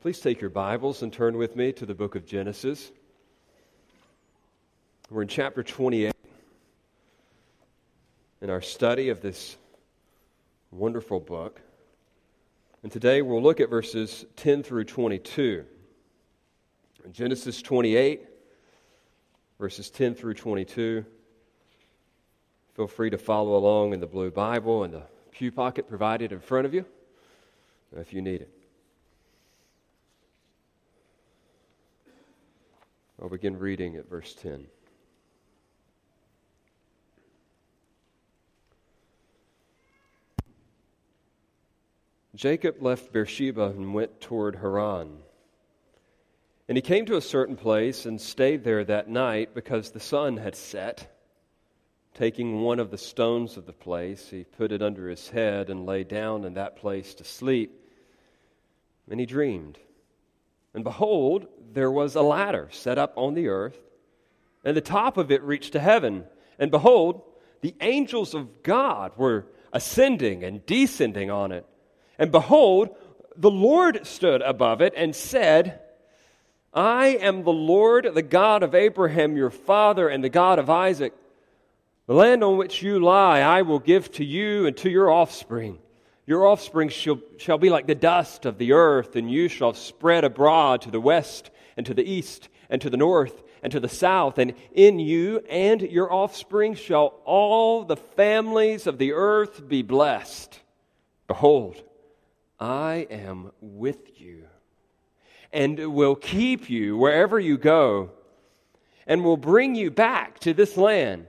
Please take your Bibles and turn with me to the book of Genesis. We're in chapter 28 in our study of this wonderful book. And today we'll look at verses 10 through 22. In Genesis 28, verses 10 through 22. Feel free to follow along in the blue Bible and the pew pocket provided in front of you if you need it. I'll begin reading at verse 10. Jacob left Beersheba and went toward Haran. And he came to a certain place and stayed there that night because the sun had set. Taking one of the stones of the place, he put it under his head and lay down in that place to sleep. And he dreamed. And behold, there was a ladder set up on the earth, and the top of it reached to heaven. And behold, the angels of God were ascending and descending on it. And behold, the Lord stood above it and said, I am the Lord, the God of Abraham, your father, and the God of Isaac. The land on which you lie, I will give to you and to your offspring. Your offspring shall, shall be like the dust of the earth, and you shall spread abroad to the west, and to the east, and to the north, and to the south. And in you and your offspring shall all the families of the earth be blessed. Behold, I am with you and will keep you wherever you go and will bring you back to this land.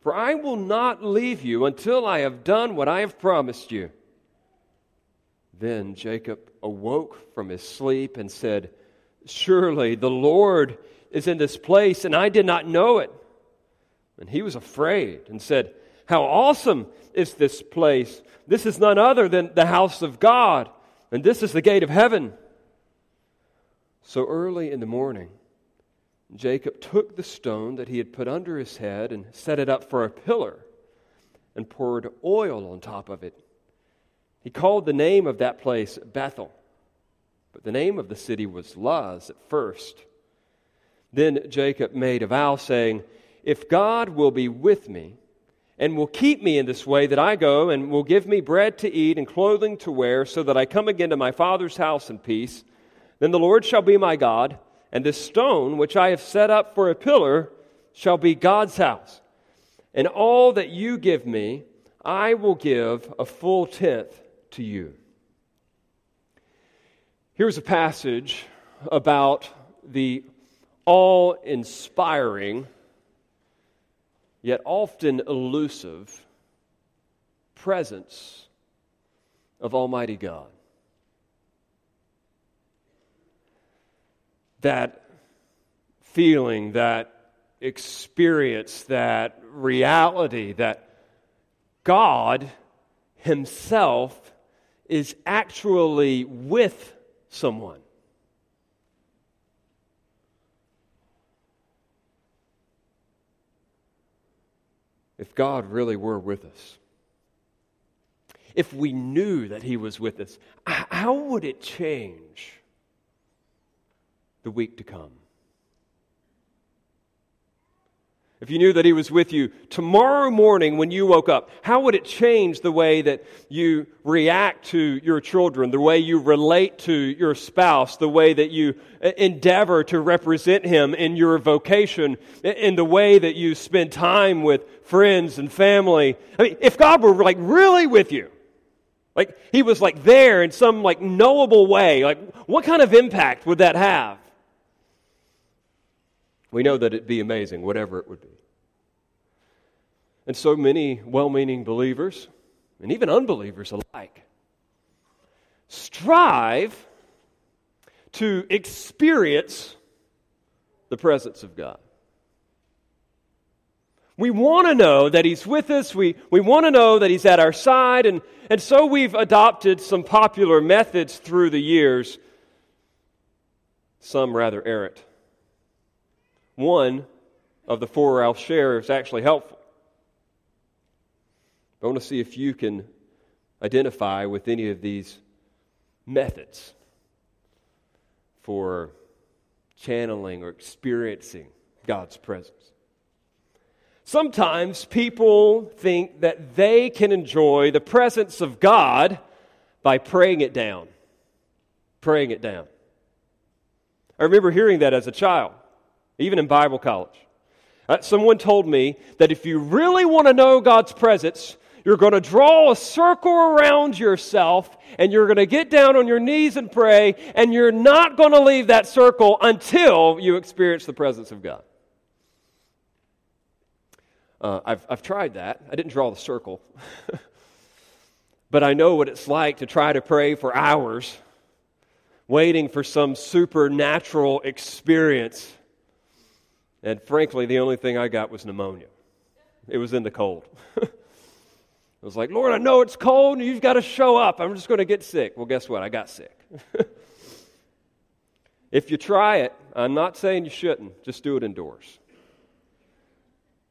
For I will not leave you until I have done what I have promised you. Then Jacob awoke from his sleep and said, Surely the Lord is in this place, and I did not know it. And he was afraid and said, How awesome is this place! This is none other than the house of God, and this is the gate of heaven. So early in the morning, Jacob took the stone that he had put under his head and set it up for a pillar and poured oil on top of it. He called the name of that place Bethel, but the name of the city was Luz at first. Then Jacob made a vow, saying, If God will be with me and will keep me in this way that I go, and will give me bread to eat and clothing to wear, so that I come again to my father's house in peace, then the Lord shall be my God, and this stone which I have set up for a pillar shall be God's house. And all that you give me, I will give a full tenth to you. Here's a passage about the all inspiring, yet often elusive presence of Almighty God. That feeling, that experience, that reality that God Himself is actually with someone. If God really were with us, if we knew that He was with us, how would it change the week to come. If you knew that He was with you tomorrow morning when you woke up, how would it change the way that you react to your children, the way you relate to your spouse, the way that you uh, endeavor to represent Him in your vocation, in the way that you spend time with friends and family? I mean, if God were like really with you, like He was like there in some like knowable way, like what kind of impact would that have? We know that it'd be amazing, whatever it would be. And so many well meaning believers, and even unbelievers alike, strive to experience the presence of God. We want to know that He's with us. We, we want to know that He's at our side. And, and so we've adopted some popular methods through the years, some rather errant. One of the four I'll share is actually helpful. I want to see if you can identify with any of these methods. for channeling or experiencing God's presence. Sometimes people think that they can enjoy the presence of God by praying it down. Praying it down. I remember hearing that as a child, even in Bible college. Uh, someone told me that if you really want to know God's presence, you're going to draw a circle around yourself and you're going to get down on your knees and pray, and you're not going to leave that circle until you experience the presence of God. Uh, I've, I've tried that. I didn't draw the circle. but I know what it's like to try to pray for hours, waiting for some supernatural experience. And frankly, the only thing I got was pneumonia. It was in the cold. I was like, Lord, I know it's cold and you've got to show up. I'm just going to get sick. Well, guess what? I got sick. if you try it, I'm not saying you shouldn't, just do it indoors.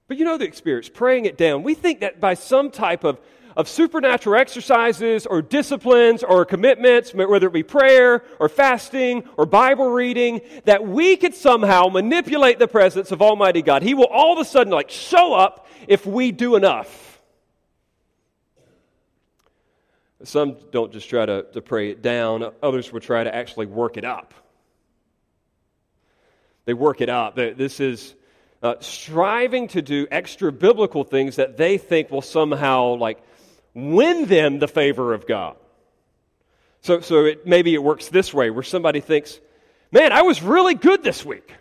But you know the experience, praying it down. We think that by some type of, of supernatural exercises or disciplines or commitments, whether it be prayer or fasting or Bible reading, that we could somehow manipulate the presence of Almighty God. He will all of a sudden like show up if we do enough. Some don't just try to, to pray it down, others will try to actually work it up. They work it up. This is uh, striving to do extra biblical things that they think will somehow like win them the favor of God. So, so it, maybe it works this way where somebody thinks, man, I was really good this week.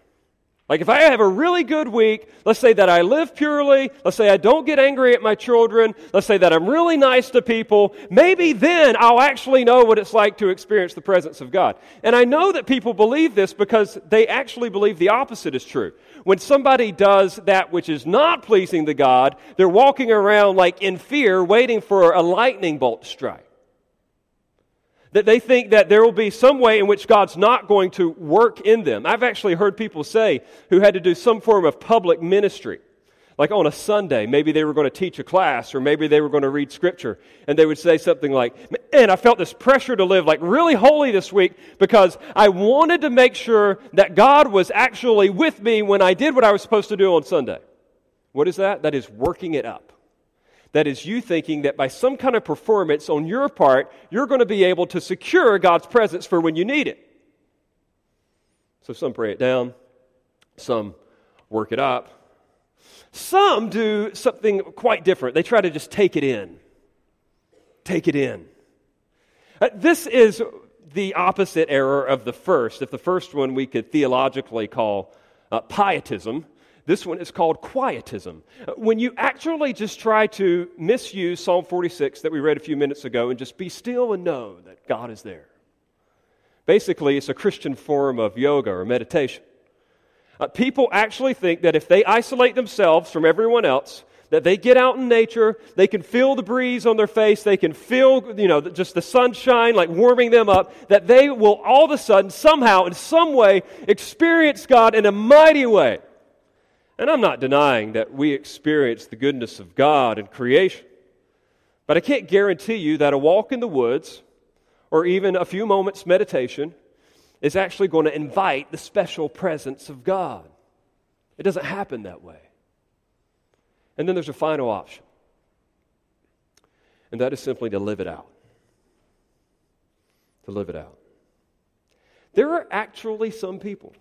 Like if I have a really good week, let's say that I live purely, let's say I don't get angry at my children, let's say that I'm really nice to people, maybe then I'll actually know what it's like to experience the presence of God. And I know that people believe this because they actually believe the opposite is true. When somebody does that which is not pleasing to God, they're walking around like in fear, waiting for a lightning bolt to strike. That they think that there will be some way in which God's not going to work in them. I've actually heard people say who had to do some form of public ministry. Like on a Sunday, maybe they were going to teach a class or maybe they were going to read scripture. And they would say something like, Man, I felt this pressure to live like really holy this week because I wanted to make sure that God was actually with me when I did what I was supposed to do on Sunday. What is that? That is working it up. That is you thinking that by some kind of performance on your part, you're going to be able to secure God's presence for when you need it. So some pray it down, some work it up. Some do something quite different. They try to just take it in. Take it in. Uh, this is the opposite error of the first. If the first one we could theologically call uh, pietism, this one is called quietism. When you actually just try to misuse Psalm 46 that we read a few minutes ago and just be still and know that God is there. Basically, it's a Christian form of yoga or meditation. Uh, people actually think that if they isolate themselves from everyone else, that they get out in nature, they can feel the breeze on their face, they can feel, you know, just the sunshine like warming them up, that they will all of a sudden, somehow, in some way, experience God in a mighty way. And I'm not denying that we experience the goodness of God and creation. But I can't guarantee you that a walk in the woods or even a few moments meditation is actually going to invite the special presence of God. It doesn't happen that way. And then there's a final option, and that is simply to live it out. To live it out. There are actually some people,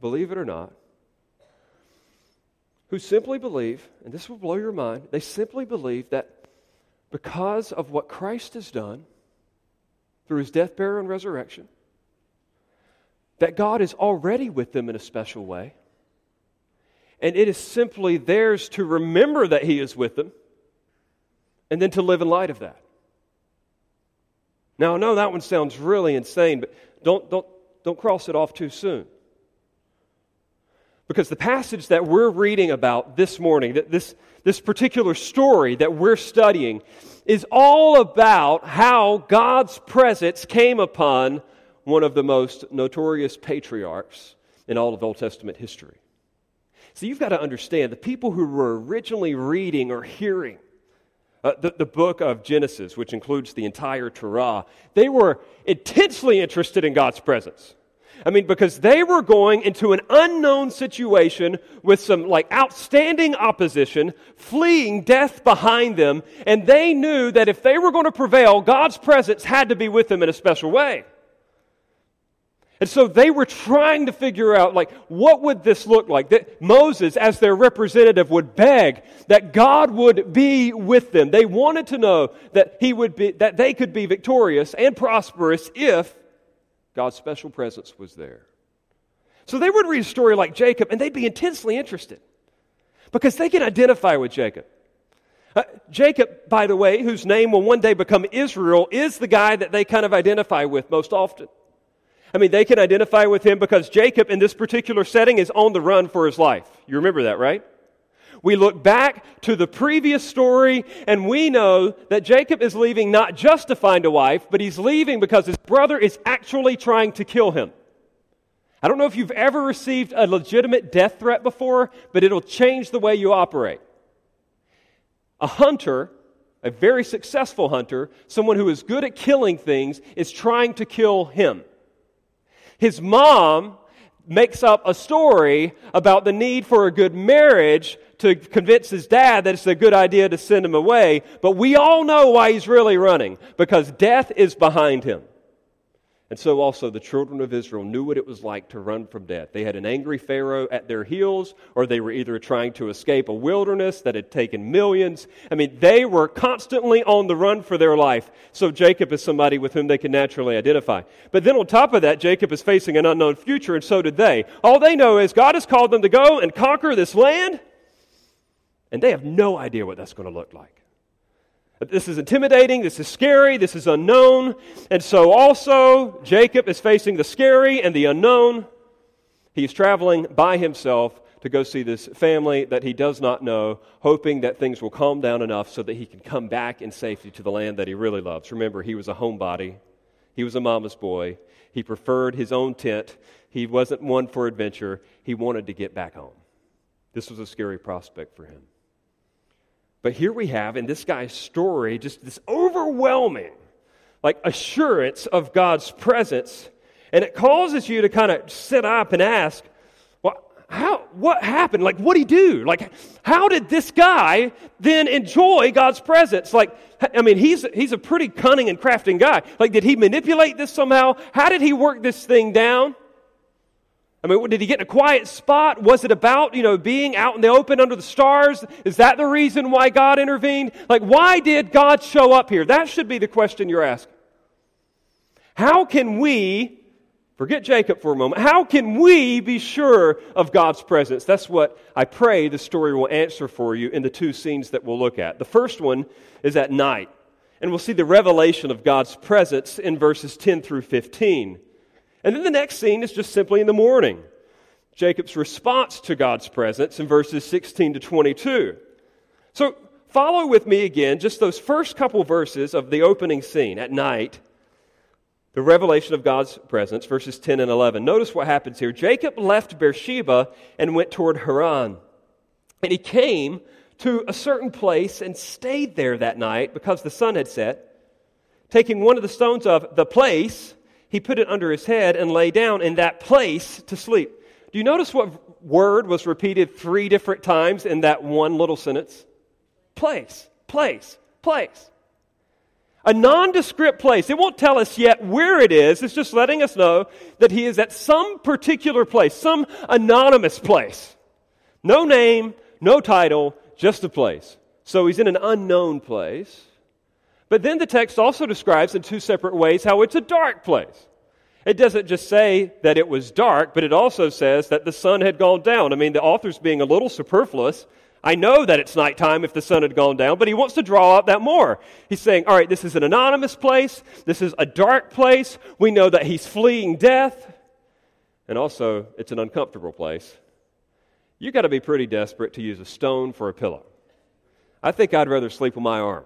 believe it or not, who simply believe, and this will blow your mind, they simply believe that because of what Christ has done through his death, burial, and resurrection, that God is already with them in a special way. And it is simply theirs to remember that he is with them and then to live in light of that. Now, I know that one sounds really insane, but don't, don't, don't cross it off too soon. Because the passage that we're reading about this morning, this, this particular story that we're studying, is all about how God's presence came upon one of the most notorious patriarchs in all of Old Testament history. So you've got to understand the people who were originally reading or hearing uh, the, the book of Genesis, which includes the entire Torah, they were intensely interested in God's presence. I mean, because they were going into an unknown situation with some like outstanding opposition, fleeing death behind them, and they knew that if they were going to prevail, God's presence had to be with them in a special way. And so they were trying to figure out, like, what would this look like? That Moses, as their representative, would beg that God would be with them. They wanted to know that he would be, that they could be victorious and prosperous if God's special presence was there. So they would read a story like Jacob and they'd be intensely interested because they can identify with Jacob. Uh, Jacob, by the way, whose name will one day become Israel, is the guy that they kind of identify with most often. I mean, they can identify with him because Jacob, in this particular setting, is on the run for his life. You remember that, right? We look back to the previous story and we know that Jacob is leaving not just to find a wife, but he's leaving because his brother is actually trying to kill him. I don't know if you've ever received a legitimate death threat before, but it'll change the way you operate. A hunter, a very successful hunter, someone who is good at killing things, is trying to kill him. His mom makes up a story about the need for a good marriage to convince his dad that it's a good idea to send him away. But we all know why he's really running because death is behind him. And so also the children of Israel knew what it was like to run from death. They had an angry Pharaoh at their heels, or they were either trying to escape a wilderness that had taken millions. I mean, they were constantly on the run for their life. So Jacob is somebody with whom they can naturally identify. But then on top of that, Jacob is facing an unknown future, and so did they. All they know is God has called them to go and conquer this land, and they have no idea what that's going to look like. This is intimidating, this is scary, this is unknown. And so also, Jacob is facing the scary and the unknown. He's traveling by himself to go see this family that he does not know, hoping that things will calm down enough so that he can come back in safety to the land that he really loves. Remember, he was a homebody, he was a mama's boy. He preferred his own tent. He wasn't one for adventure. He wanted to get back home. This was a scary prospect for him. But here we have in this guy's story just this overwhelming, like assurance of God's presence. And it causes you to kind of sit up and ask, well, how, what happened? Like, what did he do? Like, how did this guy then enjoy God's presence? Like, I mean, he's, he's a pretty cunning and crafting guy. Like, did he manipulate this somehow? How did he work this thing down? I mean, did he get in a quiet spot? Was it about, you know, being out in the open under the stars? Is that the reason why God intervened? Like, why did God show up here? That should be the question you're asking. How can we, forget Jacob for a moment, how can we be sure of God's presence? That's what I pray the story will answer for you in the two scenes that we'll look at. The first one is at night, and we'll see the revelation of God's presence in verses 10 through 15. And then the next scene is just simply in the morning. Jacob's response to God's presence in verses 16 to 22. So follow with me again, just those first couple verses of the opening scene at night, the revelation of God's presence, verses 10 and 11. Notice what happens here. Jacob left Beersheba and went toward Haran. And he came to a certain place and stayed there that night because the sun had set. Taking one of the stones of the place, he put it under his head and lay down in that place to sleep. Do you notice what word was repeated three different times in that one little sentence? Place, place, place. A nondescript place. It won't tell us yet where it is. It's just letting us know that he is at some particular place, some anonymous place. No name, no title, just a place. So he's in an unknown place. But then the text also describes in two separate ways how it's a dark place. It doesn't just say that it was dark, but it also says that the sun had gone down. I mean, the author's being a little superfluous. I know that it's nighttime if the sun had gone down, but he wants to draw out that more. He's saying, all right, this is an anonymous place. This is a dark place. We know that he's fleeing death. And also, it's an uncomfortable place. You've got to be pretty desperate to use a stone for a pillow. I think I'd rather sleep on my arm.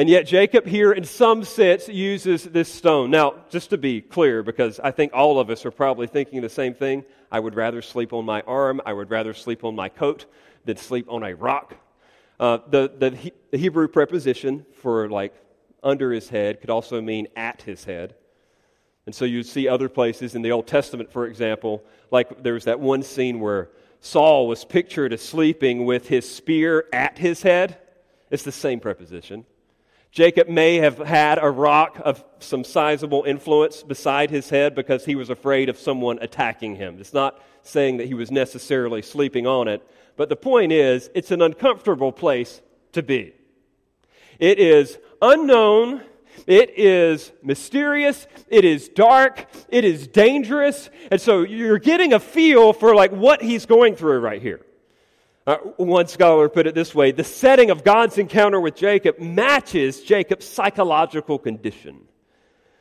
And yet, Jacob here, in some sense, uses this stone. Now, just to be clear, because I think all of us are probably thinking the same thing, I would rather sleep on my arm, I would rather sleep on my coat than sleep on a rock. Uh, the, the, the Hebrew preposition for like under his head could also mean at his head. And so you'd see other places in the Old Testament, for example, like there was that one scene where Saul was pictured as sleeping with his spear at his head. It's the same preposition. Jacob may have had a rock of some sizable influence beside his head because he was afraid of someone attacking him. It's not saying that he was necessarily sleeping on it, but the point is, it's an uncomfortable place to be. It is unknown, it is mysterious, it is dark, it is dangerous, and so you're getting a feel for like what he's going through right here. Uh, one scholar put it this way the setting of God's encounter with Jacob matches Jacob's psychological condition.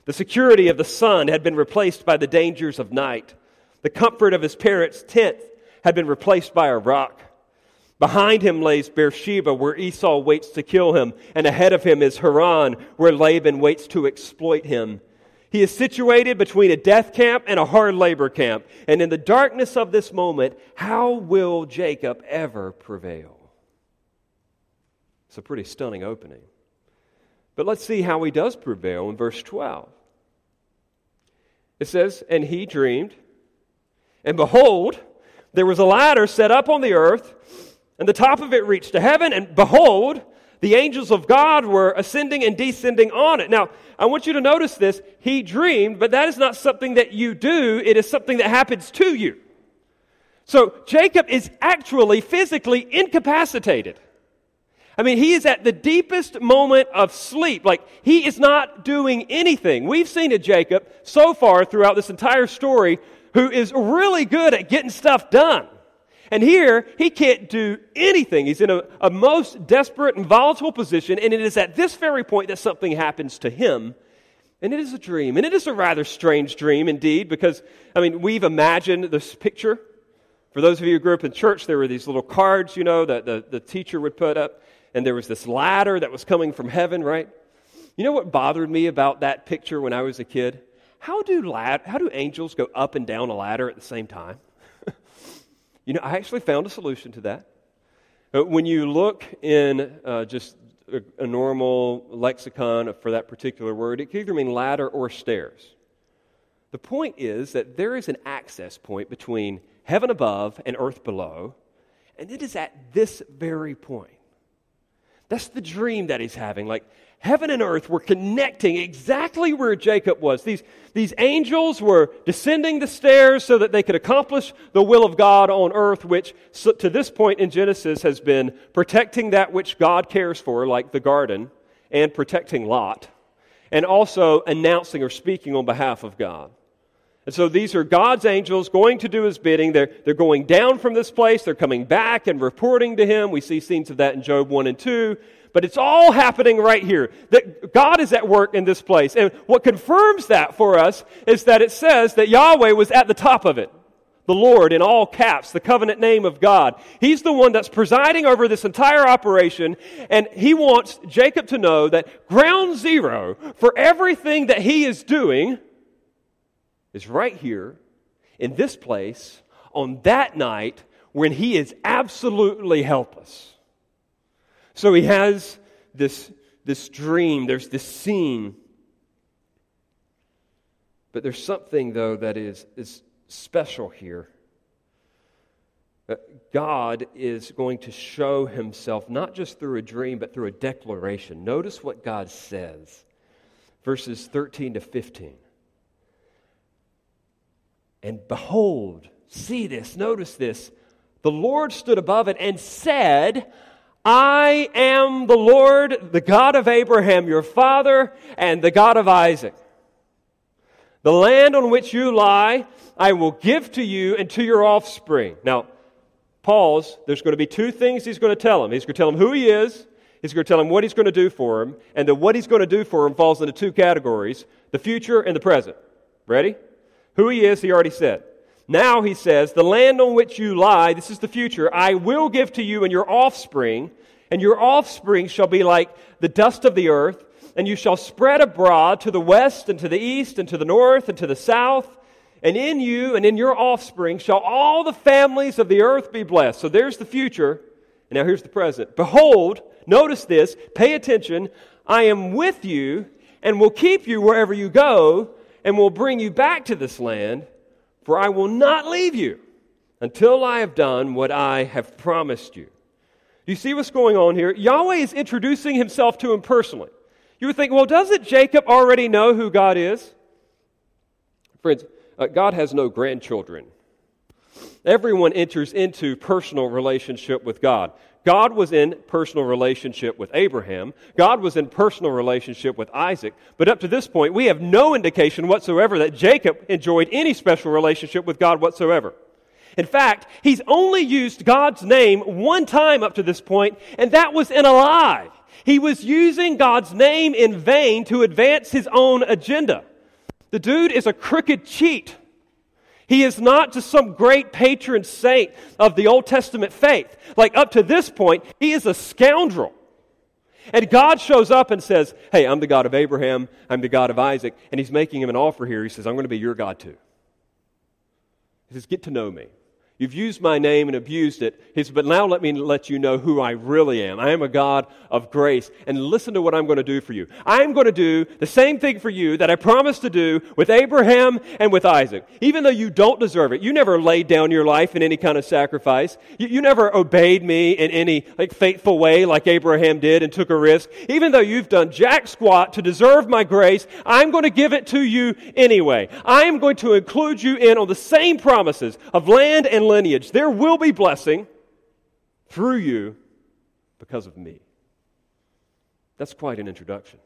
The security of the sun had been replaced by the dangers of night. The comfort of his parents' tent had been replaced by a rock. Behind him lays Beersheba, where Esau waits to kill him, and ahead of him is Haran, where Laban waits to exploit him. He is situated between a death camp and a hard labor camp. And in the darkness of this moment, how will Jacob ever prevail? It's a pretty stunning opening. But let's see how he does prevail in verse 12. It says, And he dreamed, and behold, there was a ladder set up on the earth, and the top of it reached to heaven, and behold, the angels of God were ascending and descending on it. Now, I want you to notice this. He dreamed, but that is not something that you do, it is something that happens to you. So, Jacob is actually physically incapacitated. I mean, he is at the deepest moment of sleep. Like, he is not doing anything. We've seen a Jacob so far throughout this entire story who is really good at getting stuff done. And here, he can't do anything. He's in a, a, most desperate and volatile position, and it is at this very point that something happens to him. And it is a dream. And it is a rather strange dream indeed, because, I mean, we've imagined this picture. For those of you who grew up in church, there were these little cards, you know, that the, the teacher would put up, and there was this ladder that was coming from heaven, right? You know what bothered me about that picture when I was a kid? How do, lad- how do angels go up and down a ladder at the same time? You know, I actually found a solution to that. Uh, when you look in uh, just a, a, normal lexicon for that particular word, it can either mean ladder or stairs. The point is that there is an access point between heaven above and earth below, and it is at this very point. That's the dream that he's having. Like, heaven and earth were connecting exactly where Jacob was. These, these angels were descending the stairs so that they could accomplish the will of God on earth, which to this point in Genesis has been protecting that which God cares for, like the garden, and protecting Lot, and also announcing or speaking on behalf of God. And so these are God's angels going to do his bidding. They're, they're going down from this place. They're coming back and reporting to him. We see scenes of that in Job 1 and 2. But it's all happening right here. That God is at work in this place. And what confirms that for us is that it says that Yahweh was at the top of it. The Lord in all caps, the covenant name of God. He's the one that's presiding over this entire operation, and he wants Jacob to know that ground zero for everything that he is doing is right here in this place on that night when he is absolutely helpless. So he has this, this dream, there's this scene. But there's something, though, that is, is special here. Uh, God is going to show himself not just through a dream, but through a declaration. Notice what God says, verses 13 to 15. And behold, see this, notice this. The Lord stood above it and said, I am the Lord, the God of Abraham, your father, and the God of Isaac. The land on which you lie, I will give to you and to your offspring. Now, pause. There's going to be two things he's going to tell him. He's going to tell him who he is, he's going to tell him what he's going to do for him, and then what he's going to do for him falls into two categories the future and the present. Ready? Who he is, he already said. Now he says, The land on which you lie, this is the future, I will give to you and your offspring, and your offspring shall be like the dust of the earth, and you shall spread abroad to the west and to the east and to the north and to the south. And in you and in your offspring shall all the families of the earth be blessed. So there's the future. And now here's the present. Behold, notice this, pay attention. I am with you and will keep you wherever you go and will bring you back to this land, for I will not leave you until I have done what I have promised you. Do you see what's going on here? Yahweh is introducing himself to him personally. You would think, well, doesn't Jacob already know who God is? Friends, uh, God has no grandchildren. Everyone enters into personal relationship with God. God was in personal relationship with Abraham. God was in personal relationship with Isaac. But up to this point, we have no indication whatsoever that Jacob enjoyed any special relationship with God whatsoever. In fact, he's only used God's name one time up to this point, and that was in a lie. He was using God's name in vain to advance his own agenda. The dude is a crooked cheat. He is not just some great patron saint of the Old Testament faith. Like up to this point, he is a scoundrel. And God shows up and says, Hey, I'm the God of Abraham, I'm the God of Isaac. And he's making him an offer here. He says, I'm going to be your God too. He says, Get to know me. You've used my name and abused it. He said, But now let me let you know who I really am. I am a God of grace. And listen to what I'm going to do for you. I'm going to do the same thing for you that I promised to do with Abraham and with Isaac. Even though you don't deserve it. You never laid down your life in any kind of sacrifice. You, you never obeyed me in any like faithful way like Abraham did and took a risk. Even though you've done jack squat to deserve my grace, I'm going to give it to you anyway. I am going to include you in on the same promises of land and lineage. There will be blessing through you because of me. That's quite an introduction.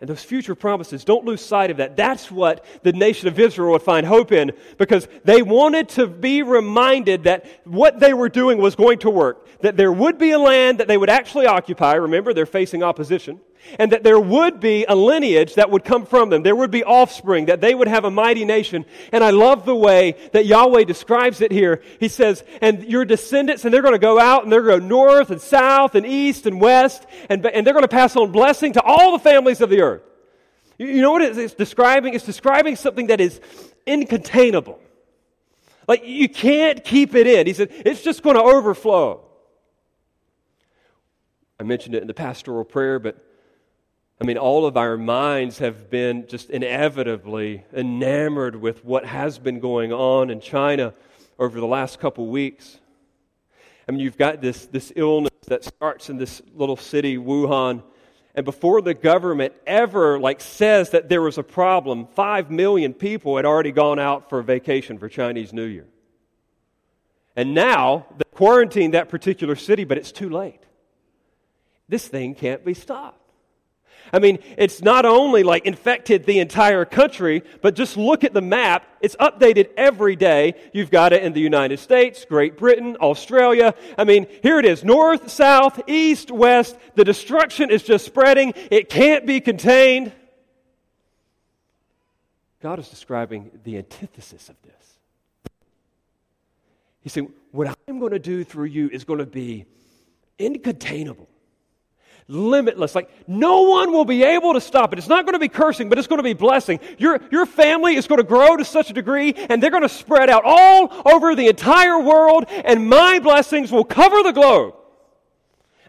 And those future promises, don't lose sight of that. That's what the nation of Israel would find hope in because they wanted to be reminded that what they were doing was going to work. That there would be a land that they would actually occupy. Remember, they're facing opposition and that there would be a lineage that would come from them. There would be offspring, that they would have a mighty nation. And I love the way that Yahweh describes it here. He says, and your descendants, and they're going to go out and they're going to go north and south and east and west, and, and they're going to pass on blessing to all the families of the earth. You know what it's describing? It's describing something that is incontainable. Like you can't keep it in. He said, it's just going to overflow. I mentioned it in the pastoral prayer, but I mean, all of our minds have been just inevitably enamored with what has been going on in China over the last couple weeks. I mean, you've got this, this illness that starts in this little city, Wuhan, and before the government ever like says that there was a problem, five million people had already gone out for vacation for Chinese New Year. And now they quarantined that particular city, but it's too late. This thing can't be stopped. I mean, it's not only like infected the entire country, but just look at the map. It's updated every day. You've got it in the United States, Great Britain, Australia. I mean, here it is north, south, east, west. The destruction is just spreading. It can't be contained. God is describing the antithesis of this. He's saying, What I'm going to do through you is going to be incontainable limitless. Like no one will be able to stop it. It's not going to be cursing, but it's going to be blessing. Your, your family is going to grow to such a degree and they're going to spread out all over the entire world and my blessings will cover the globe.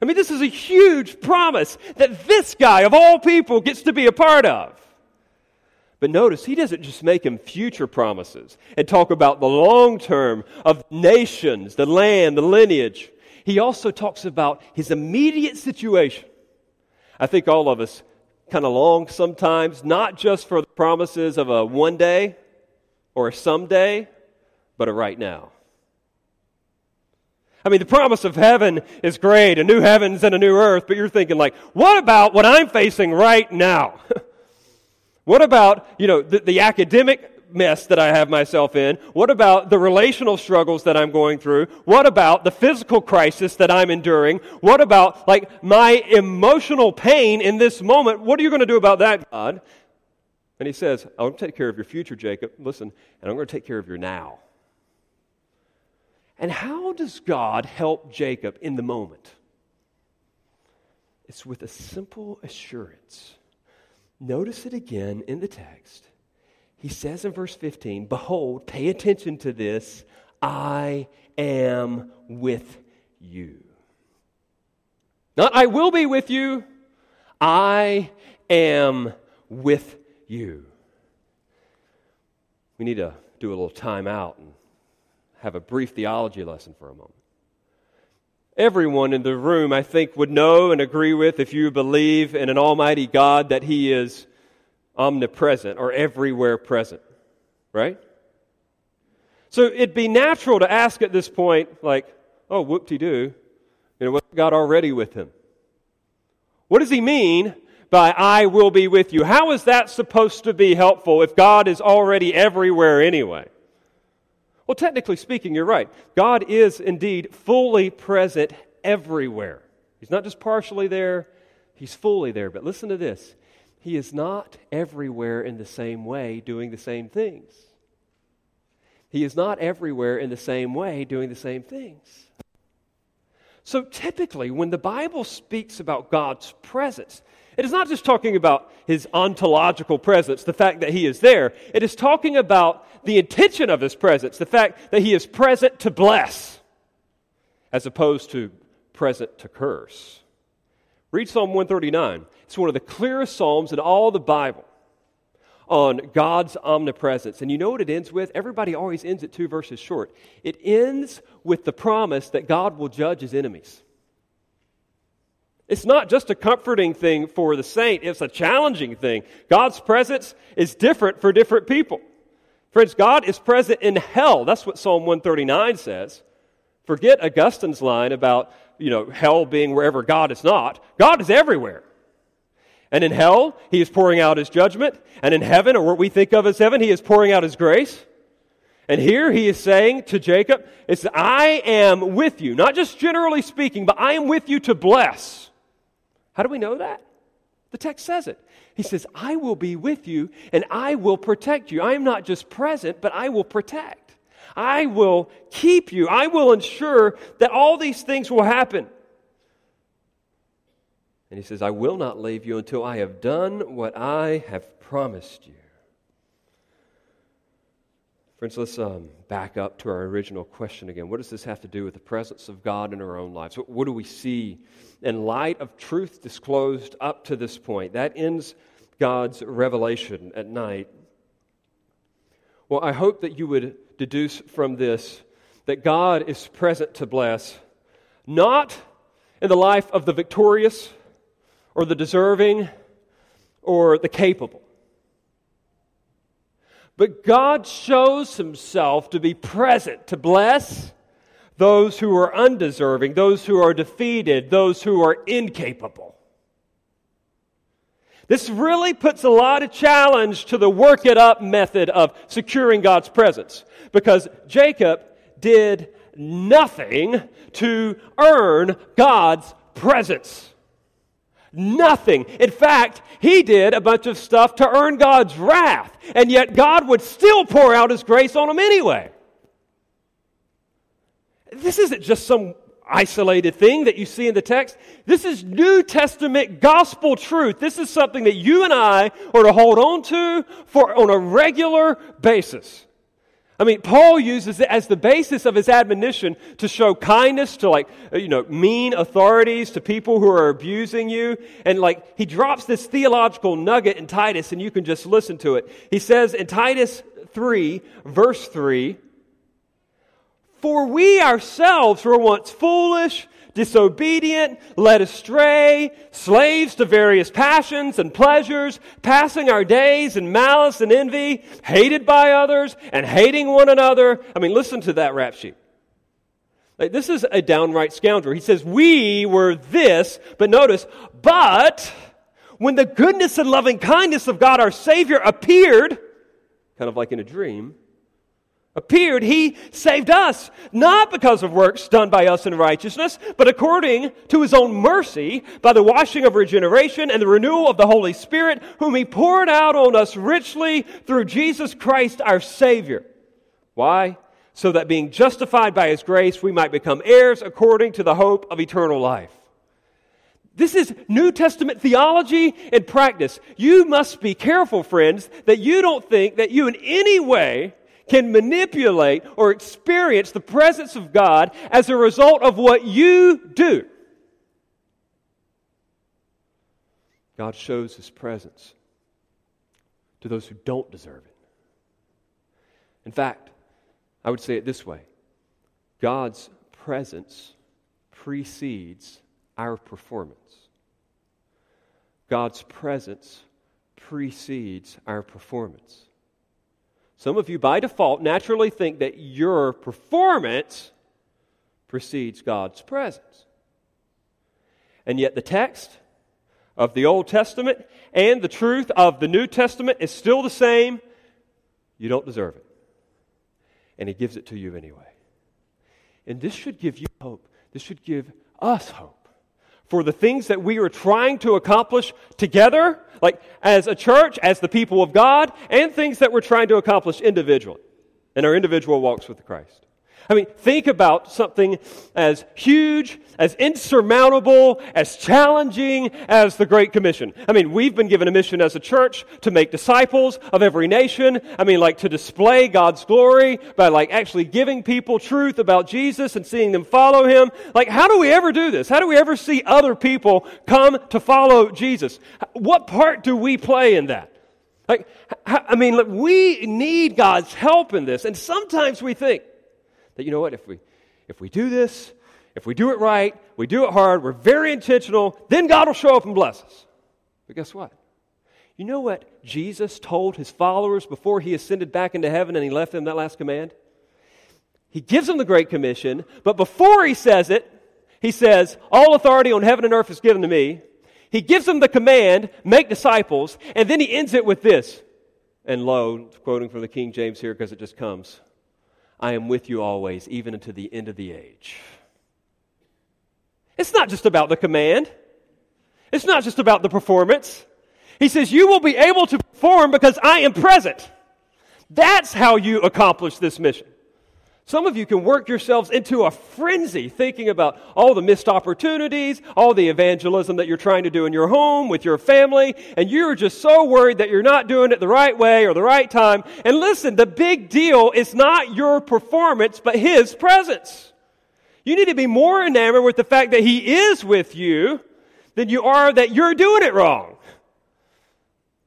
I mean, this is a huge promise that this guy of all people gets to be a part of. But notice, he doesn't just make him future promises and talk about the long term of nations, the land, the lineage he also talks about his immediate situation. I think all of us kind of long sometimes, not just for the promises of a one day or a someday, but a right now. I mean, the promise of heaven is great, a new heavens and a new earth, but you're thinking, like, what about what I'm facing right now? what about, you know, the, the academic mess that I have myself in? What about the relational struggles that I'm going through? What about the physical crisis that I'm enduring? What about like my emotional pain in this moment? What are you going to do about that, God? And he says, I'm going to take care of your future, Jacob. Listen, and I'm going to take care of your now. And how does God help Jacob in the moment? It's with a simple assurance. Notice it again in the text he says in verse 15, Behold, pay attention to this, I am with you. Not I will be with you, I am with you. we need to do a little time out and have a brief theology lesson for a moment. Everyone in the room, I think, would know and agree with if you believe in an almighty God that He is omnipresent or everywhere present, right? So it'd be natural to ask at this point, like, oh, whoop de doo, you know, what God already with him? What does he mean by I will be with you? How is that supposed to be helpful if God is already everywhere anyway? Well, technically speaking, you're right. God is indeed fully present everywhere. He's not just partially there, He's fully there. But listen to this He is not everywhere in the same way doing the same things. He is not everywhere in the same way doing the same things. So typically, when the Bible speaks about God's presence, it is not just talking about his ontological presence, the fact that he is there. It is talking about the intention of his presence, the fact that he is present to bless, as opposed to present to curse. Read Psalm 139. It's one of the clearest Psalms in all the Bible on God's omnipresence. And you know what it ends with? Everybody always ends it two verses short. It ends with the promise that God will judge his enemies. It's not just a comforting thing for the saint, it's a challenging thing. God's presence is different for different people. Friends, God is present in hell. That's what Psalm 139 says. Forget Augustine's line about, you know, hell being wherever God is not. God is everywhere. And in hell, he is pouring out his judgment. And in heaven, or what we think of as heaven, he is pouring out his grace. And here he is saying to Jacob, it's, I am with you. Not just generally speaking, but I am with you to bless. How do we know that? The text says it. He says, I will be with you and I will protect you. I am not just present, but I will protect. I will keep you. I will ensure that all these things will happen. And he says, I will not leave you until I have done what I have promised you. Friends, let's um, back up to our original question again. What does this have to do with the presence of God in our own lives? What, what do we see in light of truth disclosed up to this point? That ends God's revelation at night. Well, I hope that you would deduce from this that God is present to bless, not in the life of the victorious or the deserving or the capable. But God shows himself to be present to bless those who are undeserving, those who are defeated, those who are incapable. This really puts a lot of challenge to the work it up method of securing God's presence because Jacob did nothing to earn God's presence. Nothing. In fact, he did a bunch of stuff to earn God's wrath, and yet God would still pour out his grace on him anyway. This isn't just some isolated thing that you see in the text. This is New Testament gospel truth. This is something that you and I are to hold on to for on a regular basis. I mean, Paul uses it as the basis of his admonition to show kindness to, like, uh, you know, mean authorities, to people who are abusing you. And, like, he drops this theological nugget in Titus, and you can just listen to it. He says in Titus 3, verse 3, For we ourselves were once foolish, disobedient, led astray, slaves to various passions and pleasures, passing our days in malice and envy, hated by others, and hating one another. I mean, listen to that rap sheet. Like, this is a downright scoundrel. He says, We were this, but notice, but when the goodness and loving kindness of God our Savior appeared, kind of like in a dream, appeared, he saved us, not because of works done by us in righteousness, but according to his own mercy, by the washing of regeneration and the renewal of the Holy Spirit, whom he poured out on us richly through Jesus Christ our Savior. Why? So that being justified by his grace, we might become heirs according to the hope of eternal life. This is New Testament theology and practice. You must be careful, friends, that you don't think that you in any way can manipulate or experience the presence of God as a result of what you do. God shows his presence to those who don't deserve it. In fact, I would say it this way God's presence precedes our performance. God's presence precedes our performance. Some of you, by default, naturally think that your performance precedes God's presence. And yet, the text of the Old Testament and the truth of the New Testament is still the same. You don't deserve it. And He gives it to you anyway. And this should give you hope. This should give us hope for the things that we are trying to accomplish together, like as a church, as the people of God, and things that we're trying to accomplish individually in our individual walks with Christ. I mean, think about something as huge, as insurmountable, as challenging as the Great Commission. I mean, we've been given a mission as a church to make disciples of every nation. I mean, like to display God's glory by like actually giving people truth about Jesus and seeing them follow him. Like, how do we ever do this? How do we ever see other people come to follow Jesus? What part do we play in that? Like, I mean, look, we need God's help in this. And sometimes we think, that, you know what, if we, if we do this, if we do it right, we do it hard, we're very intentional, then God will show up and bless us. But guess what? You know what Jesus told his followers before he ascended back into heaven and he left them that last command? He gives them the Great Commission, but before he says it, he says, All authority on heaven and earth is given to me. He gives them the command, make disciples, and then he ends it with this. And lo, quoting from the King James here because it just comes I am with you always, even unto the end of the age. It's not just about the command, it's not just about the performance. He says, You will be able to perform because I am present. That's how you accomplish this mission. Some of you can work yourselves into a frenzy thinking about all the missed opportunities, all the evangelism that you're trying to do in your home, with your family, and you're just so worried that you're not doing it the right way or the right time. And listen, the big deal is not your performance, but His presence. You need to be more enamored with the fact that He is with you than you are that you're doing it wrong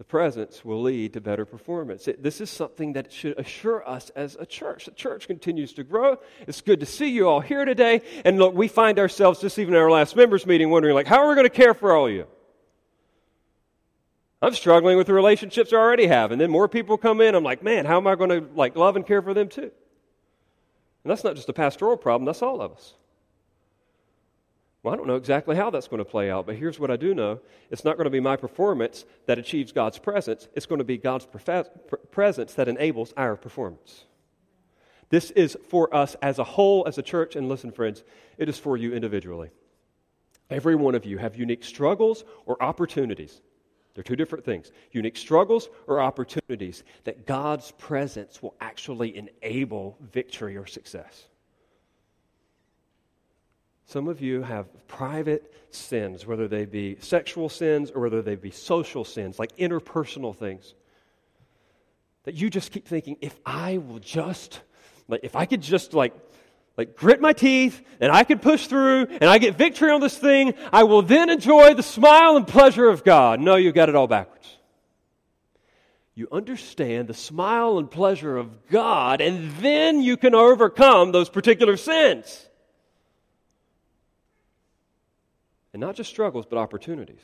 presence will lead to better performance. It, this is something that should assure us as a church. The church continues to grow. It's good to see you all here today. And look, we find ourselves just even in our last members meeting wondering, like, how are we going to care for all you? I'm struggling with the relationships I already have, and then more people come in. I'm like, man, how am I going to like love and care for them too? And that's not just a pastoral problem; that's all of us. Well, I don't know exactly how that's going to play out, but here's what I do know it's not going to be my performance that achieves God's presence, it's going to be God's presence that enables our performance. This is for us as a whole, as a church, and listen, friends, it is for you individually. Every one of you have unique struggles or opportunities. They're two different things unique struggles or opportunities that God's presence will actually enable victory or success. Some of you have private sins, whether they be sexual sins or whether they be social sins, like interpersonal things, that you just keep thinking, if I will just, like, if I could just, like, like grit my teeth and I could push through and I get victory on this thing, I will then enjoy the smile and pleasure of God. No, you've got it all backwards. You understand the smile and pleasure of God, and then you can overcome those particular sins. And not just struggles, but opportunities.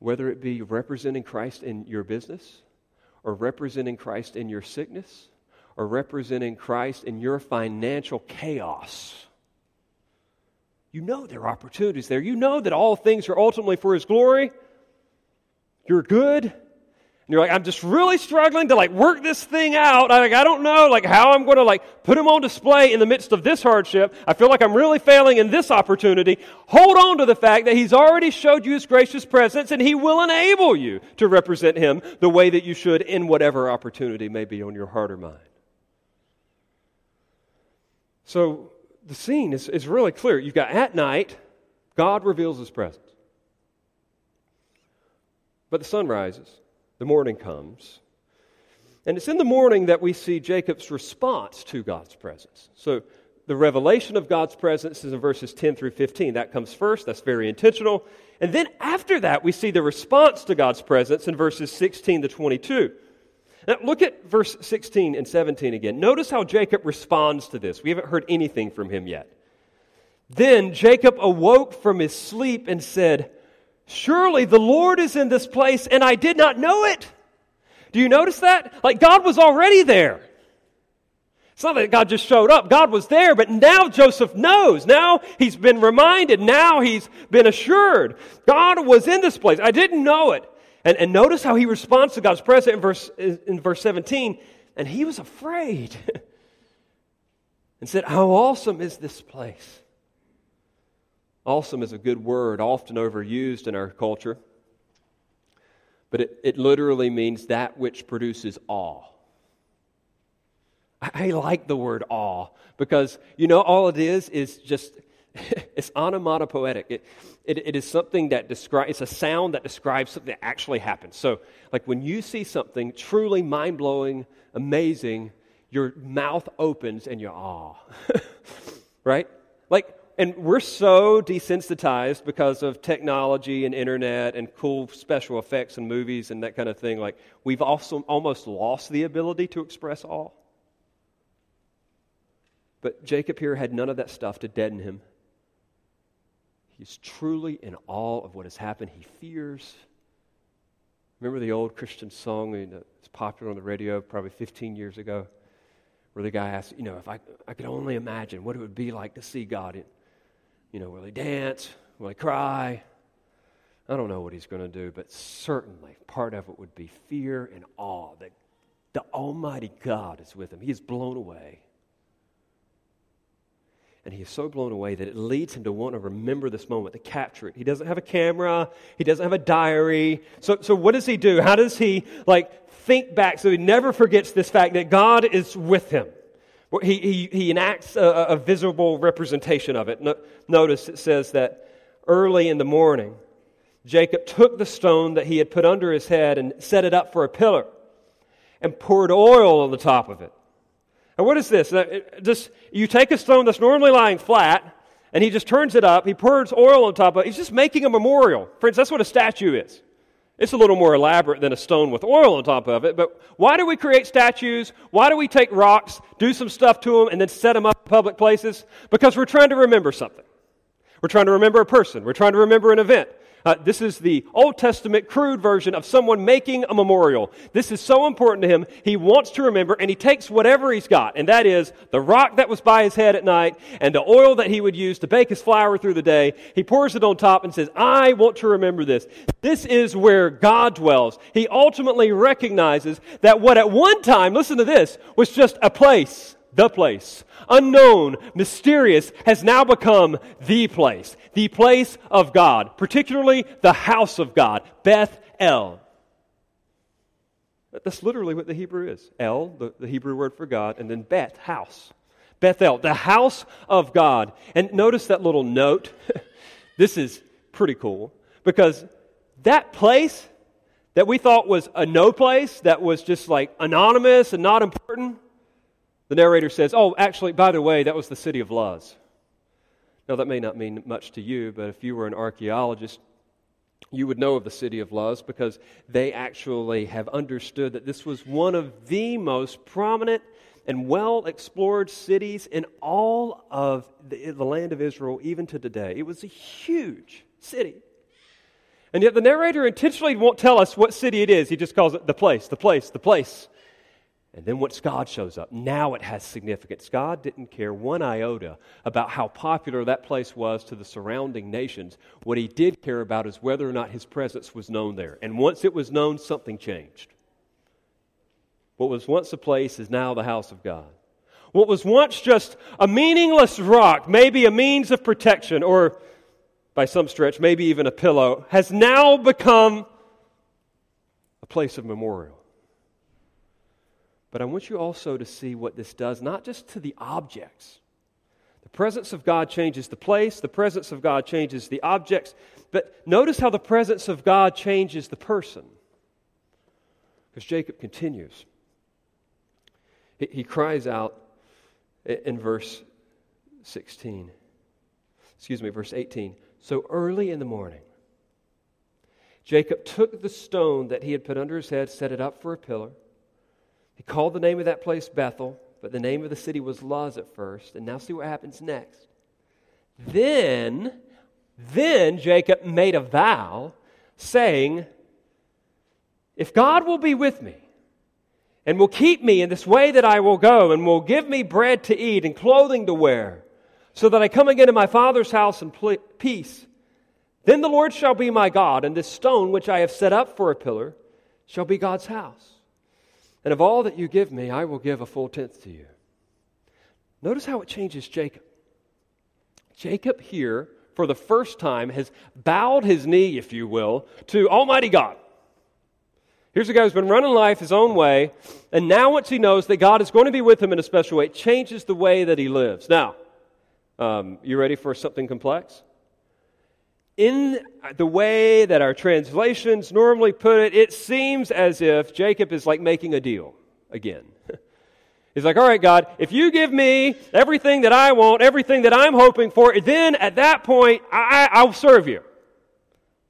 Whether it be representing Christ in your business, or representing Christ in your sickness, or representing Christ in your financial chaos. You know there are opportunities there. You know that all things are ultimately for His glory. You're good. You're like, I'm just really struggling to like work this thing out. I, like, I don't know like how I'm going to like put him on display in the midst of this hardship. I feel like I'm really failing in this opportunity. Hold on to the fact that he's already showed you his gracious presence and he will enable you to represent him the way that you should in whatever opportunity may be on your heart or mind. So the scene is, is really clear. You've got at night, God reveals his presence. But the sun rises the morning comes. And it's in the morning that we see Jacob's response to God's presence. So the revelation of God's presence is in verses 10 through 15. That comes first, that's very intentional. And then after that, we see the response to God's presence in verses 16 to 22. Now, look at verse 16 and 17 again. Notice how Jacob responds to this. We haven't heard anything from him yet. Then Jacob awoke from his sleep and said, Surely the Lord is in this place, and I did not know it. Do you notice that? Like God was already there. It's not that God just showed up. God was there, but now Joseph knows. Now he's been reminded. Now he's been assured. God was in this place. I didn't know it. And, and notice how he responds to God's presence in verse, in verse 17. And he was afraid and said, How awesome is this place! Awesome is a good word, often overused in our culture, but it, it literally means that which produces awe. I, I like the word awe because, you know, all it is is just, it's onomatopoetic. It, it, it is something that describes, it's a sound that describes something that actually happens. So, like when you see something truly mind blowing, amazing, your mouth opens and you're awe. right? Like and we're so desensitized because of technology and internet and cool special effects and movies and that kind of thing. Like, we've also almost lost the ability to express awe. But Jacob here had none of that stuff to deaden him. He's truly in awe of what has happened. He fears. Remember the old Christian song that was popular on the radio probably 15 years ago? Where the guy asked, you know, if I, I could only imagine what it would be like to see God in, you know, will he dance? Will he cry? I don't know what he's going to do, but certainly part of it would be fear and awe that the Almighty God is with him. He is blown away. And he is so blown away that it leads him to want to remember this moment, to capture it. He doesn't have a camera, he doesn't have a diary. So, so what does he do? How does he like think back so he never forgets this fact that God is with him? He, he, he enacts a, a visible representation of it. No, notice it says that early in the morning, Jacob took the stone that he had put under his head and set it up for a pillar and poured oil on the top of it. And what is this? Just, you take a stone that's normally lying flat and he just turns it up, he pours oil on top of it. He's just making a memorial. Friends, that's what a statue is. It's a little more elaborate than a stone with oil on top of it, but why do we create statues? Why do we take rocks, do some stuff to them, and then set them up in public places? Because we're trying to remember something. We're trying to remember a person. We're trying to remember an event. Uh, this is the Old Testament crude version of someone making a memorial. This is so important to him. He wants to remember, and he takes whatever he's got, and that is the rock that was by his head at night and the oil that he would use to bake his flour through the day. He pours it on top and says, I want to remember this. This is where God dwells. He ultimately recognizes that what at one time, listen to this, was just a place the place, unknown, mysterious, has now become the place, the place of God, particularly the house of God, Beth El. That's literally what the Hebrew is. El, the, the Hebrew word for God, and then Beth, house. Bethel, the house of God. And notice that little note. this is pretty cool because that place that we thought was a no place, that was just like anonymous and not important, the narrator says, Oh, actually, by the way, that was the city of Luz. Now, that may not mean much to you, but if you were an archaeologist, you would know of the city of Luz because they actually have understood that this was one of the most prominent and well explored cities in all of the, the, land of Israel, even to today. It was a huge city. And yet, the narrator intentionally won't tell us what city it is. He just calls it the place, the place, the place. And then once God shows up, now it has significance. God didn't care one iota about how popular that place was to the surrounding nations. What he did care about is whether or not his presence was known there. And once it was known, something changed. What was once a place is now the house of God. What was once just a meaningless rock, maybe a means of protection, or by some stretch, maybe even a pillow, has now become a place of memorial. But I want you also to see what this does, not just to the objects. The presence of God changes the place, the presence of God changes the objects, but notice how the presence of God changes the person. Because Jacob continues. He, he cries out in verse 16, excuse me, verse 18. So early in the morning, Jacob took the stone that he had put under his head, set it up for a pillar He called the name of that place Bethel, but the name of the city was Luz at first. And now see what happens next. Then, then Jacob made a vow saying, If God will be with me, and will keep me in this way that I will go, and will give me bread to eat and clothing to wear, so that I come again to my father's house in peace. Then the Lord shall be my God, and this stone which I have set up for a pillar shall be God's house. And of all that you give me, I will give a full tenth to you. Notice how it changes Jacob. Jacob here, for the first time, has bowed his knee, if you will, to Almighty God. Here's a guy who's been running life his own way, and now once he knows that God is going to be with him in a special way, it changes the way that he lives. Now, um, you ready for something complex? In the way that our translations normally put it, it seems as if Jacob is like making a deal again. He's like, all right, God, if you give me everything that I want, everything that I'm hoping for, then at that point, I, will serve you.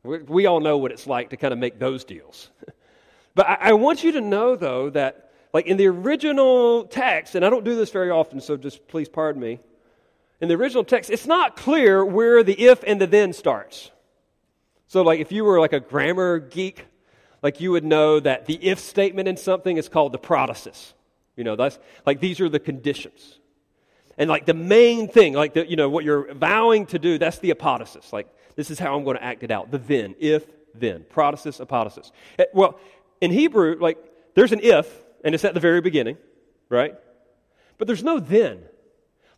We, we all know what it's like to kind of make those deals. But I, I want you to know, though, that like in the original text, and I don't do this very often, so just please pardon me. In the original text, it's not clear where the if and the then starts. So, like, if you were like a grammar geek, like you would know that the if statement in something is called the protasis. You know, that's like these are the conditions. And like the main thing, like the, you know, what you're vowing to do, that's the apodosis. Like, this is how I'm going to act it out. The then, if, then. Protasis, apodosis. Eh, well, in Hebrew, like, there's an if, and it's at the very beginning, right? But there's no then.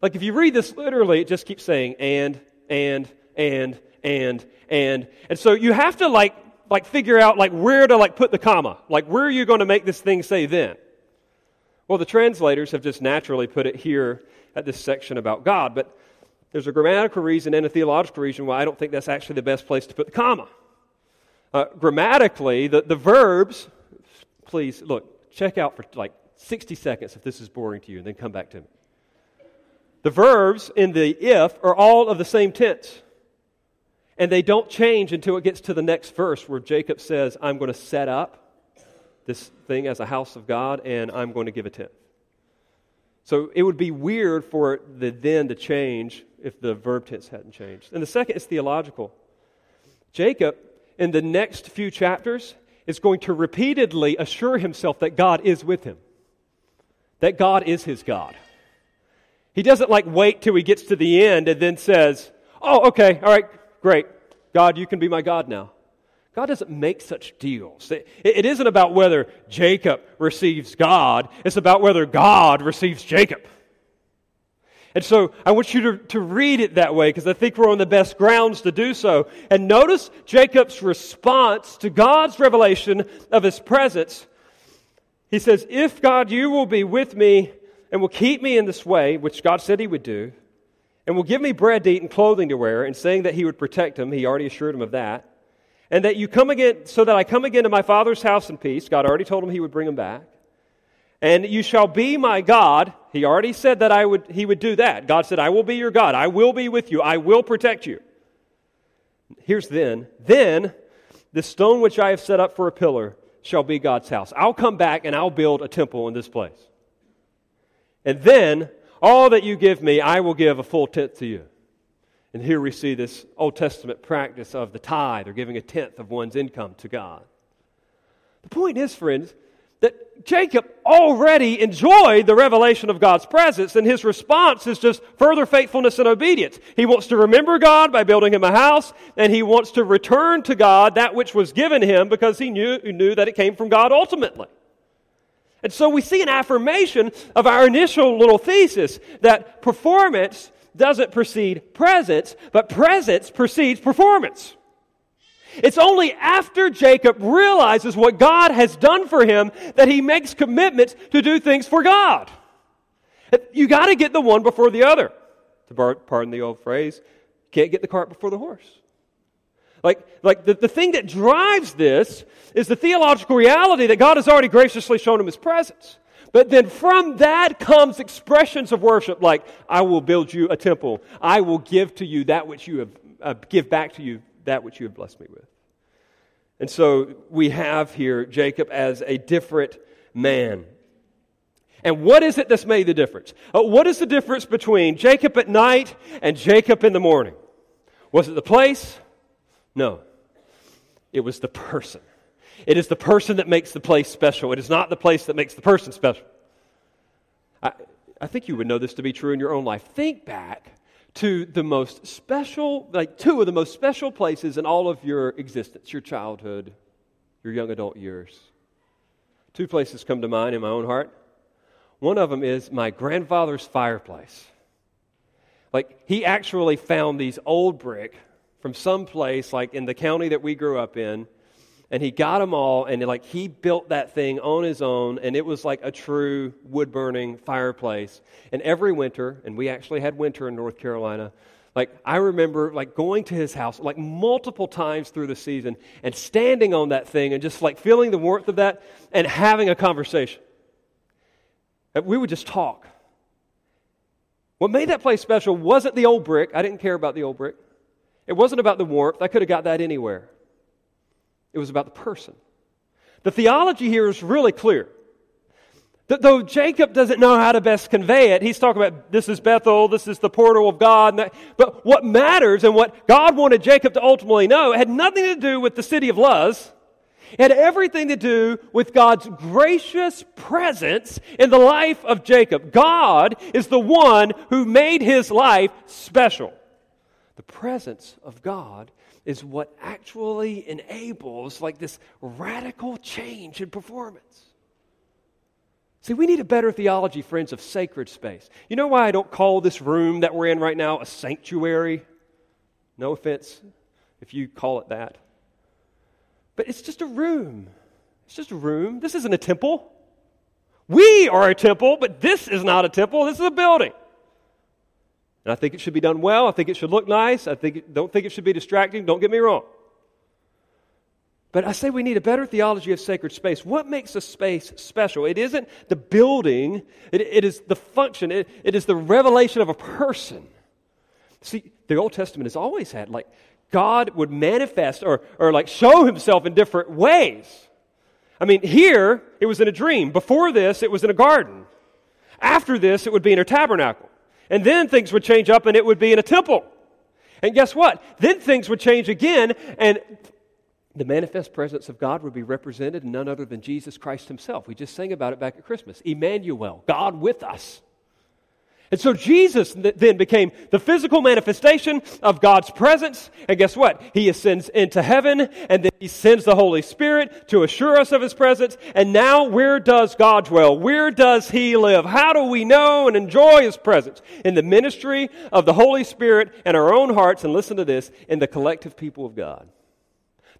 Like, if you read this literally, it just keeps saying and, and, and, and, and. And so you have to, like, like figure out, like, where to, like, put the comma. Like, where are you going to make this thing say then? Well, the translators have just naturally put it here at this section about God, but there's a grammatical reason and a theological reason why I don't think that's actually the best place to put the comma. Uh, grammatically, the, the verbs, please look, check out for like 60 seconds if this is boring to you, and then come back to me. The verbs in the if are all of the same tense. And they don't change until it gets to the next verse where Jacob says, I'm going to set up this thing as a house of God and I'm going to give a tenth. So it would be weird for the then to change if the verb tense hadn't changed. And the second is theological. Jacob in the next few chapters is going to repeatedly assure himself that God is with him, that God is his God. He doesn't like wait till he gets to the end and then says, Oh, okay, all right, great. God, you can be my God now. God doesn't make such deals. It, it isn't about whether Jacob receives God, it's about whether God receives Jacob. And so I want you to, to read it that way because I think we're on the best grounds to do so. And notice Jacob's response to God's revelation of his presence. He says, If God, you will be with me and will keep me in this way, which God said he would do, and will give me bread to eat and clothing to wear, and saying that he would protect him, he already assured him of that, and that you come again, so that I come again to my father's house in peace. God already told him he would bring him back and you shall be my God. He already said that I would, he would do that. God said, I will be your God. I will be with you. I will protect you. Here's then, then the stone which I have set up for a pillar shall be God's house. I'll come back and I'll build a temple in this place. And then all that you give me, I will give a full tenth to you. And here we see this Old Testament practice of the tithe or giving a tenth of one's income to God. The point is, friends, that Jacob already enjoyed the revelation of God's presence, and his response is just further faithfulness and obedience. He wants to remember God by building him a house, and he wants to return to God that which was given him because he knew, he knew that it came from God ultimately. And so we see an affirmation of our initial little thesis that performance doesn't precede presence, but presence precedes performance. It's only after Jacob realizes what God has done for him that he makes commitments to do things for God. You got to get the one before the other. To pardon the old phrase, can't get the cart before the horse. Like, like the, the thing that drives this is the theological reality that God has already graciously shown him his presence. But then from that comes expressions of worship like, I will build you a temple. I will give to you that which you have, uh, give back to you that which you have blessed me with. And so we have here Jacob as a different man. And what is it that's made the difference? Uh, what is the difference between Jacob at night and Jacob in the morning? Was it the place? No. It was the person. It is the person that makes the place special. It is not the place that makes the person special. I, I think you would know this to be true in your own life. Think back to the most special, like two of the most special places in all of your existence your childhood, your young adult years. Two places come to mind in my own heart. One of them is my grandfather's fireplace. Like, he actually found these old brick from some place, like in the county that we grew up in, and he got them all, and like he built that thing on his own, and it was like a true wood burning fireplace. And every winter, and we actually had winter in North Carolina, like I remember like going to his house like multiple times through the season and standing on that thing and just like feeling the warmth of that and having a conversation. We would just talk. What made that place special wasn't the old brick. I didn't care about the old brick. It wasn't about the warmth. I could have got that anywhere. It was about the person. The theology here is really clear. That though Jacob doesn't know how to best convey it, he's talking about this is Bethel, this is the portal of God. That, but what matters and what God wanted Jacob to ultimately know had nothing to do with the city of Luz. It had everything to do with God's gracious presence in the life of Jacob. God is the one who made his life special. The presence of God is what actually enables like this radical change in performance. See, we need a better theology, friends, of sacred space. You know why I don't call this room that we're in right now a sanctuary? No offense if you call it that. But it's just a room. It's just a room. This isn't a temple. We are a temple, but this is not a temple. This is a building. And I think it should be done well. I think it should look nice. I think, don't think it should be distracting. Don't get me wrong. But I say we need a better theology of sacred space. What makes a space special? It isn't the building, it, it is the function, it, it is the revelation of a person. See, the Old Testament has always had like God would manifest or, or like show himself in different ways. I mean, here it was in a dream. Before this, it was in a garden. After this, it would be in a tabernacle. And then things would change up and it would be in a temple. And guess what? Then things would change again and the manifest presence of God would be represented in none other than Jesus Christ himself. We just sang about it back at Christmas. Emmanuel, God with us. And so Jesus then became the physical manifestation of God's presence. And guess what? He ascends into heaven and then he sends the Holy Spirit to assure us of his presence. And now where does God dwell? Where does he live? How do we know and enjoy his presence? In the ministry of the Holy Spirit and our own hearts. And listen to this, in the collective people of God.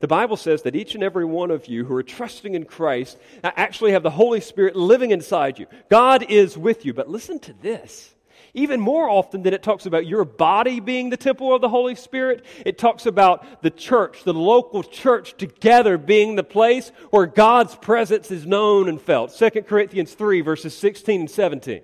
The Bible says that each and every one of you who are trusting in Christ actually have the Holy Spirit living inside you. God is with you. But listen to this. Even more often than it talks about your body being the temple of the Holy Spirit, it talks about the church, the local church together being the place where God's presence is known and felt. 2 Corinthians 3, verses 16 and 17.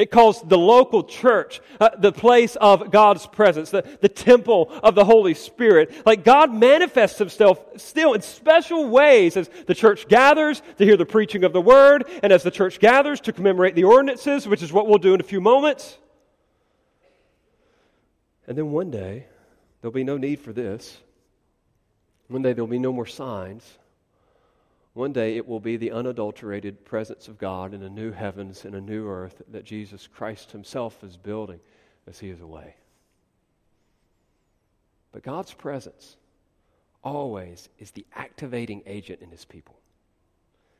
It calls the local church uh, the place of God's presence, the, the temple of the Holy Spirit. Like God manifests himself still in special ways as the church gathers to hear the preaching of the word, and as the church gathers to commemorate the ordinances, which is what we'll do in a few moments. And then one day, there'll be no need for this. One day, there'll be no more signs. One day it will be the unadulterated presence of God in a new heavens and a new earth that Jesus Christ Himself is building as He is away. But God's presence always is the activating agent in His people.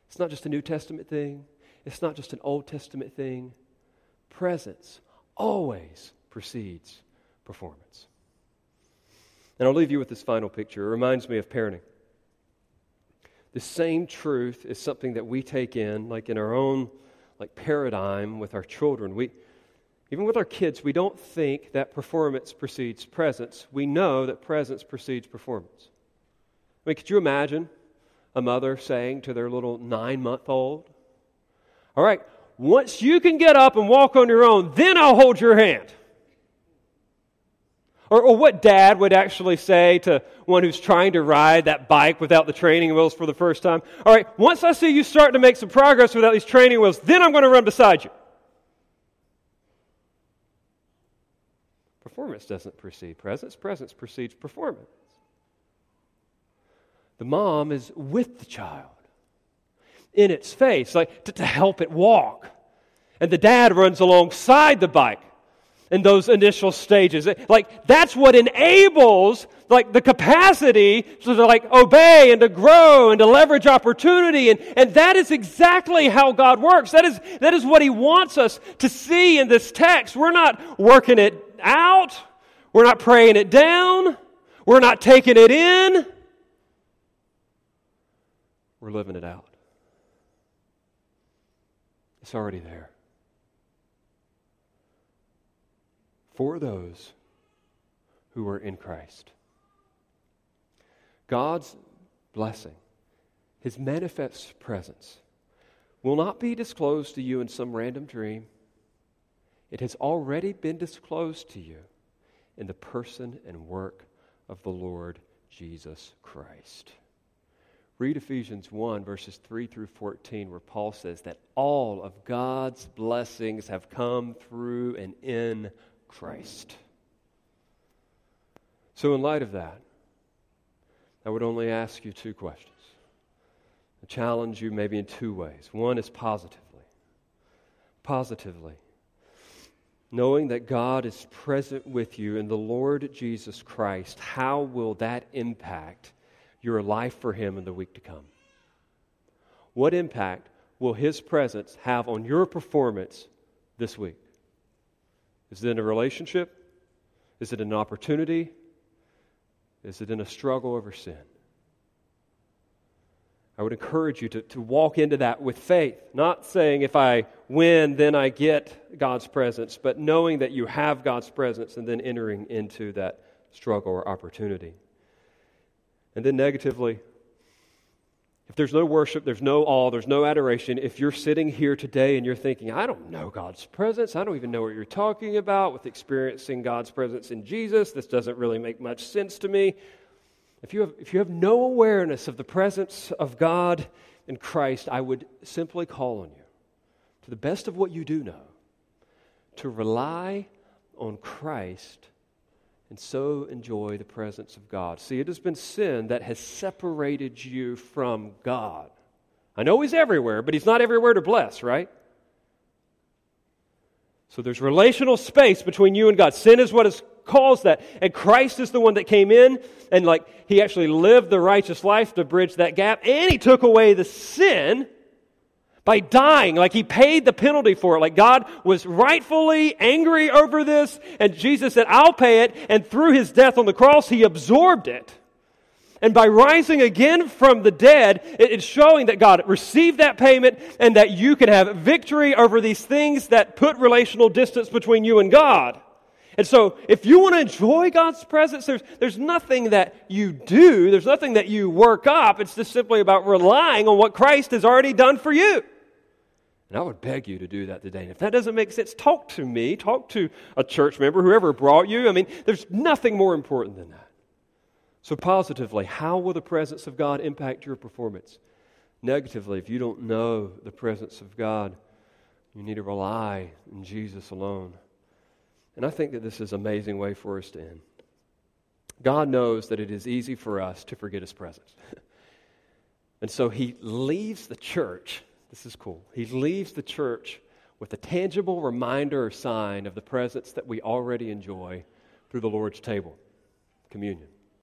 It's not just a New Testament thing, it's not just an Old Testament thing. Presence always precedes performance. And I'll leave you with this final picture. It reminds me of parenting the same truth is something that we take in, like in our own like paradigm with our children. We, even with our kids, we don't think that performance precedes presence. We know that presence precedes performance. I mean, could you imagine a mother saying to their little nine month old, All right, once you can get up and walk on your own, then I'll hold your hand. Or, or, what dad would actually say to one who's trying to ride that bike without the training wheels for the first time? All right, once I see you starting to make some progress without these training wheels, then I'm going to run beside you. Performance doesn't precede presence, presence precedes performance. The mom is with the child in its face, like to, to help it walk. And the dad runs alongside the bike in those initial stages. Like that's what enables like the capacity to like obey and to grow and to leverage opportunity. And, and that is exactly how God works. That is, that is what He wants us to see in this text. We're not working it out. We're not praying it down. We're not taking it in. We're living it out. It's already there. For those who are in Christ. God's blessing, His manifest presence, will not be disclosed to you in some random dream. It has already been disclosed to you in the person and work of the Lord Jesus Christ. Read Ephesians 1, verses 3 through 14, where Paul says that all of God's blessings have come through and in Christ. So, in light of that, I would only ask you two questions. I challenge you maybe in two ways. One is positively. Positively. Knowing that God is present with you in the Lord Jesus Christ, how will that impact your life for Him in the week to come? What impact will His presence have on your performance this week? Is it in a relationship? Is it an opportunity? Is it in a struggle over sin? I would encourage you to, to walk into that with faith, not saying if I win, then I get God's presence, but knowing that you have God's presence and then entering into that struggle or opportunity. And then negatively, if there's no worship, there's no awe, there's no adoration, if you're sitting here today and you're thinking, I don't know God's presence, I don't even know what you're talking about with experiencing God's presence in Jesus, this doesn't really make much sense to me. If you have, if you have no awareness of the presence of God in Christ, I would simply call on you, to the best of what you do know, to rely on Christ and so enjoy the presence of God. See, it has been sin that has separated you from God. I know He's everywhere, but He's not everywhere to bless, right? So there's relational space between you and God. Sin is what has caused that. And Christ is the one that came in and, like, He actually lived the righteous life to bridge that gap, and He took away the sin by dying, like he paid the penalty for it. Like God was rightfully angry over this, and Jesus said, I'll pay it. And through his death on the cross, he absorbed it. And by rising again from the dead, it's showing that God received that payment and that you can have victory over these things that put relational distance between you and God. And so, if you want to enjoy God's presence, there's, there's nothing that you do, there's nothing that you work up. It's just simply about relying on what Christ has already done for you. And I would beg you to do that today. And if that doesn't make sense, talk to me, talk to a church member, whoever brought you. I mean, there's nothing more important than that. So, positively, how will the presence of God impact your performance? Negatively, if you don't know the presence of God, you need to rely on Jesus alone. And I think that this is an amazing way for us to end. God knows that it is easy for us to forget His presence. and so He leaves the church this is cool. He leaves the church with a tangible reminder or sign of the presence that we already enjoy through the Lord's table, communion.